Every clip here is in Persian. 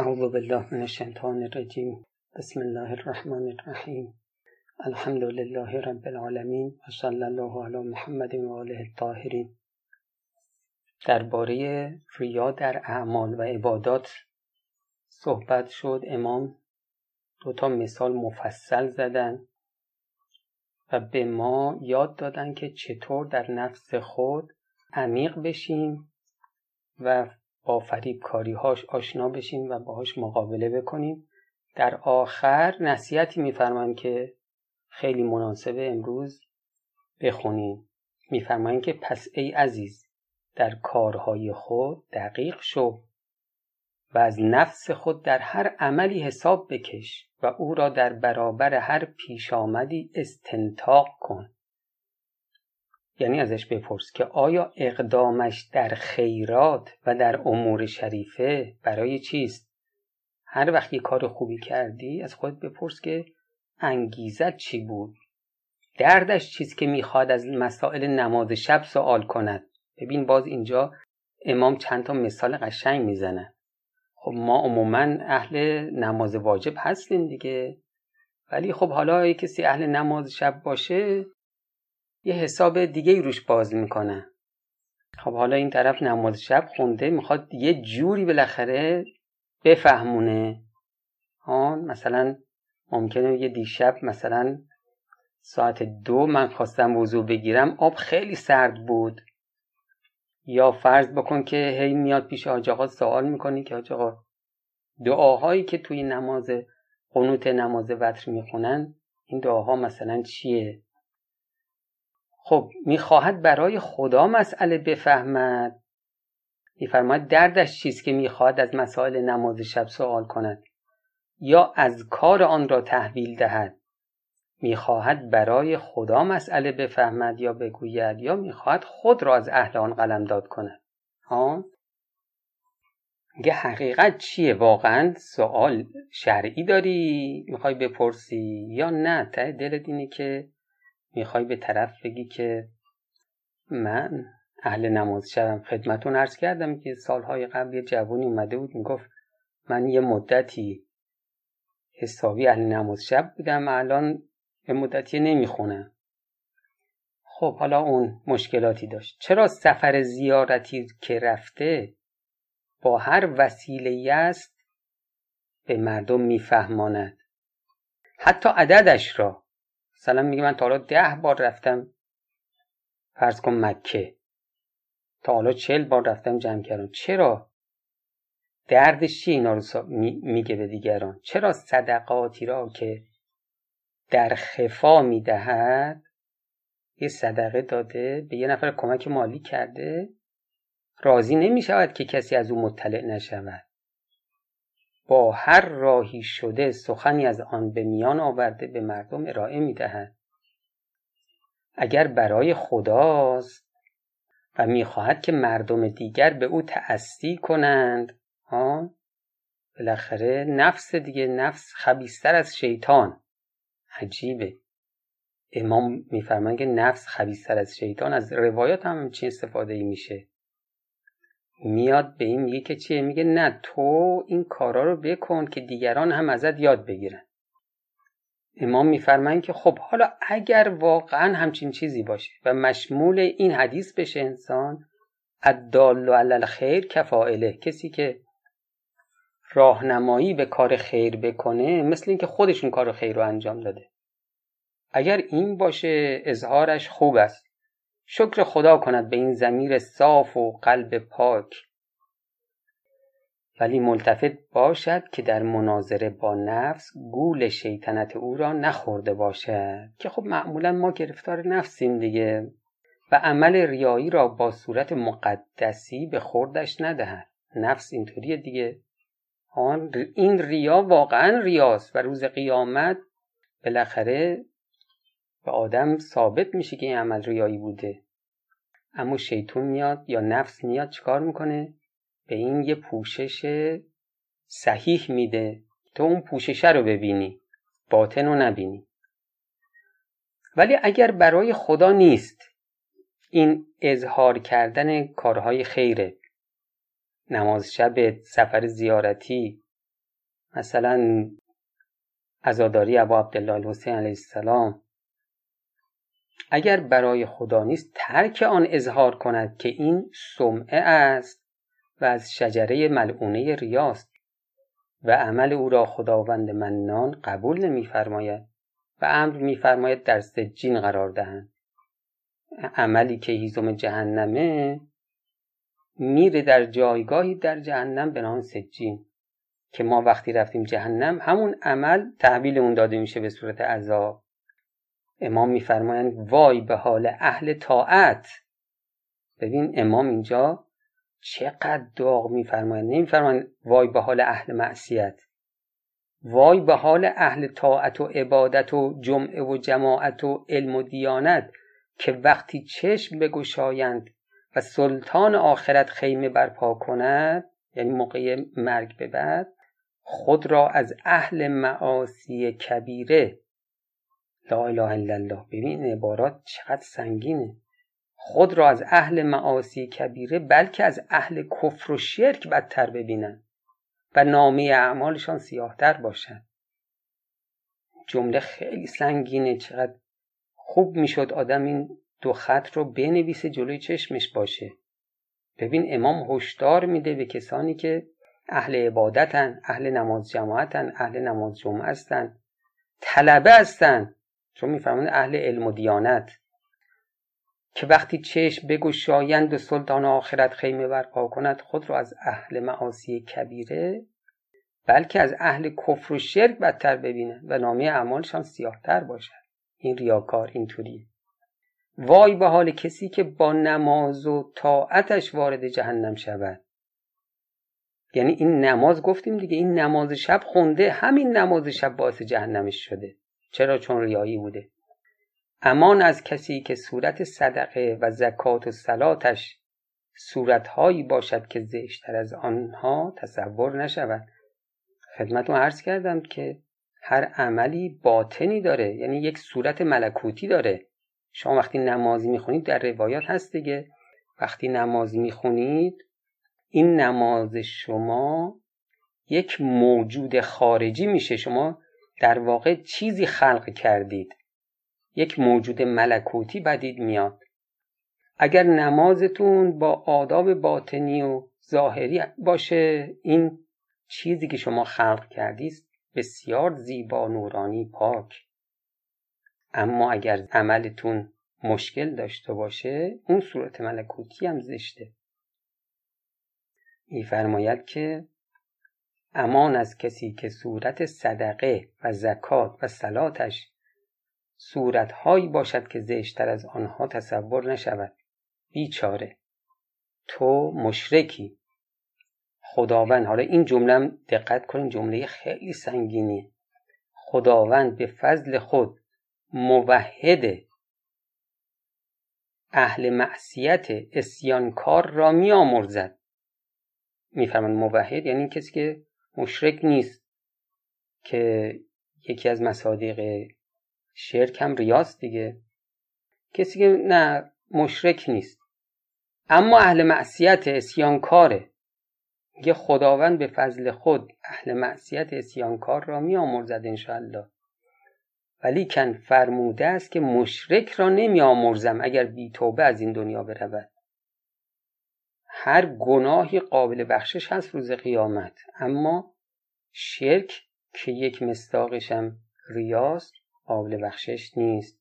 اعوذ بالله من الشیطان الرجیم بسم الله الرحمن الرحیم الحمد لله رب العالمین و صلی الله علی محمد و آله الطاهرین. درباره ریا در اعمال و عبادات صحبت شد. امام دو تا مثال مفصل زدن و به ما یاد دادن که چطور در نفس خود عمیق بشیم و با فریب کاریهاش آشنا بشیم و باهاش مقابله بکنیم. در آخر نصیحتی میفرماییم که خیلی مناسب امروز بخونیم میفرماییم که پس ای عزیز در کارهای خود دقیق شو و از نفس خود در هر عملی حساب بکش و او را در برابر هر پیش آمدی استنتاق کن. یعنی ازش بپرس که آیا اقدامش در خیرات و در امور شریفه برای چیست؟ هر وقت یه کار خوبی کردی از خود بپرس که انگیزت چی بود؟ دردش چیست که می‌خواد از مسائل نماز شب سوال کند؟ ببین باز اینجا امام چند تا مثال قشنگ می‌زنه. خب ما عموما اهل نماز واجب هستیم دیگه. ولی خب حالا کسی اهل نماز شب باشه یه حساب دیگه روش باز می‌کنه. خب حالا این طرف نماز شب خونده می‌خواد یه جوری بالاخره بفهمونه. ها مثلا ممکنه یه دیشب مثلا ساعت دو من خواستم وضوع بگیرم آب خیلی سرد بود. یا فرض بکن که هی میاد پیش حاج آقا سوال می‌کنی که حاج دعاهایی که توی نماز قنوت نماز وتر می‌خونن این دعاها مثلا چیه؟ خب می‌خواهد برای خدا مسئله بفهمد. میفرماید دردش چیست که می‌خواهد از مسائل نماز شب سوال کند؟ یا از کار آن را تحویل دهد؟ می‌خواهد برای خدا مسئله بفهمد یا بگوید؟ یا می‌خواهد خود را از اهل آن قلمداد کند؟ ها؟ میگه حقیقت چیه؟ واقعا سوال شرعی داری؟ می‌خوای بپرسی یا نه؟ ته دلت اینه که می‌خوای به طرف بگی که من اهل نماز شبم خدمتون عرض کردم که سالهای قبل یه جوانی اومده بود می‌گفت من یه مدتی حسابی اهل نماز شب بودم الان به مدتی نمی‌خونم. خب حالا اون مشکلاتی داشت. چرا سفر زیارتی که رفته با هر وسیله است به مردم میفهماند؟ حتی عددش را مثلا میگه من تا حالا ده بار رفتم. فرض کن مکه. تا حالا چل بار رفتم جمع کردم. چرا؟ دردش چی اینا رو میگه به دیگران؟ چرا صدقاتی را که در خفا می‌دهد یه صدقه داده به یه نفر کمک مالی کرده؟ راضی نمی شود که کسی از او مطلع نشود. با هر راهی شده سخنی از آن به میان آورده به مردم ارائه می دهد. اگر برای خداست و می‌خواهد که مردم دیگر به او تأسی کنند ها بالاخره نفس دیگه نفس خبیستر از شیطان. عجیبه. امام میفرمایند که نفس خبیستر از شیطان از روایات هم چی استفاده ای میشه. میاد به این میگه که چیه؟ میگه نه تو این کارا رو بکن که دیگران هم ازت یاد بگیرن. امام میفرمایند که خب حالا اگر واقعا همچین چیزی باشه و مشمول این حدیث بشه انسان الدال علی الخیر کفائله کسی که راهنمایی به کار خیر بکنه مثل اینکه خودشون کار خیر رو انجام داده. اگر این باشه اظهارش خوب است. شکر خدا کند به این زمیر صاف و قلب پاک. ولی ملتفت باشد که در مناظره با نفس گول شیطنت او را نخورده باشد. که خب معمولا ما گرفتار نفسیم دیگه. و عمل ریایی را با صورت مقدسی به خوردش ندهد. نفس اینطوریه دیگه. این ریا واقعا ریاست و روز قیامت بالاخره به آدم ثابت میشه که این عمل ریایی بوده. اما شیطون میاد یا نفس میاد چیکار می‌کنه؟ به این یه پوشش صحیح میده تو اون پوششه رو ببینی باطن رو نبینی. ولی اگر برای خدا نیست این اظهار کردن کارهای خیره. نماز شب سفر زیارتی مثلا عزاداری ابا عبدالله الحسین علیه السلام. اگر برای خدا نیست ترک آن اظهار کند که این سمعه است و از شجره ملعونه ریاست و عمل او را خداوند منان قبول نمیفرماید و امر میفرماید در سجین قرار دهند. عملی که هیزم جهنمه میره در جایگاهی در جهنم به نام سجین که ما وقتی رفتیم جهنم همون عمل تحویل اون داده میشه به صورت عذاب. امام میفرمایند وای به حال اهل طاعت. ببین امام اینجا چقدر داغ میفرمایند نمیفرمایند وای به حال اهل معصیت. وای به حال اهل طاعت و عبادت و جمعه و جماعت و علم و دیانت که وقتی چشم بگشایند و سلطان آخرت خیمه برپا کند یعنی موقع مرگ به بعد خود را از اهل معاصی کبیره لا اله الا الله. ببین عبارات چقدر سنگینه. خود را از اهل معاصی کبیره بلکه از اهل کفر و شرک بدتر ببینن و نامه اعمالشان سیاهتر باشد جمله خیلی سنگینه. چقدر خوب می‌شد آدم این دو خط رو بنویسه جلوی چشمش باشه. ببین امام هشدار میده به کسانی که اهل عبادتن اهل نماز جماعتن اهل نماز جمعه هستن طلبه هستن. چون میفرمایند اهل علم و دیانت. که وقتی چشم بگشایند و سلطان آخرت خیمه برپا کند خود را از اهل معاصی کبیره بلکه از اهل کفر و شرک بدتر ببینه. و نامه اعمالشان سیاهتر باشد. این ریاکار اینطوریه. وای به حال کسی که با نماز و طاعتش وارد جهنم شود. یعنی این نماز گفتیم دیگه این نماز شب خونده همین نماز شب باعث جهنمش شده. چرا چون ریایی بوده؟ امان از کسی که صورت صدقه و زکات و سلاتش صورتهایی باشد که زشتر از آنها تصور نشود. خدمتون عرض کردم که هر عملی باطنی داره یعنی یک صورت ملکوتی داره. شما وقتی نمازی می‌خونید در روایات هست دیگه. وقتی نمازی می‌خونید این نماز شما یک موجود خارجی میشه. شما در واقع چیزی خلق کردید. یک موجود ملکوتی بدید میاد. اگر نمازتون با آداب باطنی و ظاهری باشه این چیزی که شما خلق کردید بسیار زیبا نورانی پاک. اما اگر عملتون مشکل داشته باشه اون صورت ملکوتی هم زشته. میفرماید که امان از کسی که صورت صدقه و زکات و سلاتش صورتهایی باشد که زشتر از آنها تصور نشود. بیچاره. تو مشرکی. خداوند. حالا این جمله دقت کنین جمله خیلی سنگینی خداوند به فضل خود موحد اهل معصیت اسیانکار را میآمرزد. میفرمان موحد یعنی کسی که مشرک نیست که یکی از مصادیق شرک هم ریاست دیگه. کسی که نه مشرک نیست. اما اهل معصیت اسیانکاره. میگه خداوند به فضل خود اهل معصیت اسیانکار را میآمرزد انشاءالله. ولیکن فرموده است که مشرک را نمیآمرزم اگر بی توبه از این دنیا برود. هر گناهی قابل بخشش هست روز قیامت. اما شرک که یک مستاقشم ریاست قابل بخشش نیست.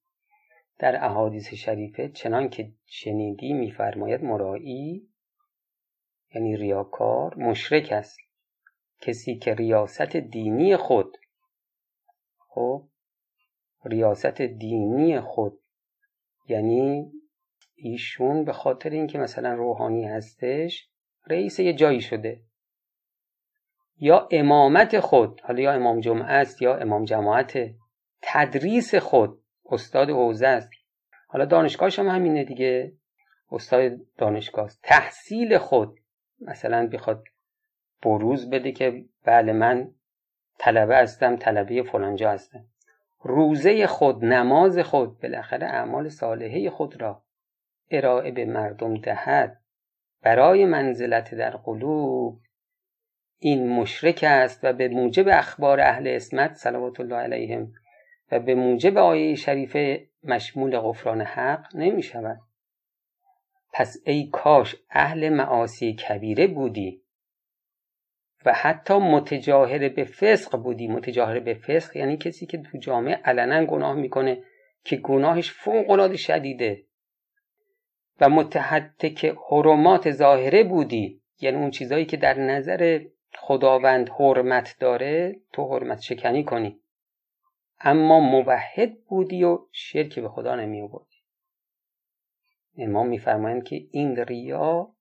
در احادیث شریفه چنان که شنیدی میفرماید مرایی یعنی ریاکار مشرک است. کسی که ریاست دینی خود خب؟ ریاست دینی خود یعنی ایشون به خاطر اینکه مثلا روحانی هستش رئیس یه جایی شده. یا امامت خود حالا یا امام جمعه است یا امام جماعت تدریس خود استاد حوزه است. حالا دانشگاهش هم همینه دیگه. استاد دانشگاه است. تحصیل خود. مثلا بخواد بروز بده که بله من طلبه هستم طلبه فلانجا هستم. روزه خود نماز خود بالاخره اعمال صالحه خود را ارائه به مردم دهد. برای منزلت در قلوب این مشرک است و به موجب اخبار اهل اسمت صلوات الله علیهم و به موجب آیه شریفه مشمول غفران حق نمی شود. پس ای کاش اهل معاصی کبیره بودی و حتی متجاهر به فسق بودی. متجاهر به فسق یعنی کسی که تو جامعه علنا گناه می‌کنه که گناهش فوق العاده شدیده و متحدک حرمات ظاهره بودی. یعنی اون چیزایی که در نظر خداوند حرمت داره تو حرمت شکنی کنی. اما موحد بودی و شرک به خدا نمی آوردی امام میفرمایند که این ریا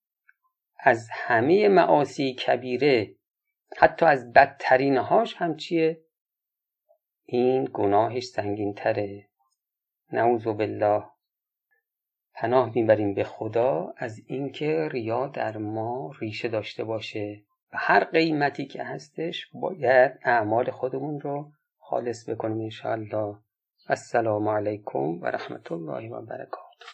از همه معاصی کبیره حتی از بدترینهاش هم چیه؟ این گناهش سنگین تره نعوذ بالله پناه می‌بریم به خدا از اینکه ریا در ما ریشه داشته باشه. و هر قیمتی که هستش باید اعمال خودمون رو خالص بکنیم انشاءالله. السلام علیکم و رحمت الله و برکاته.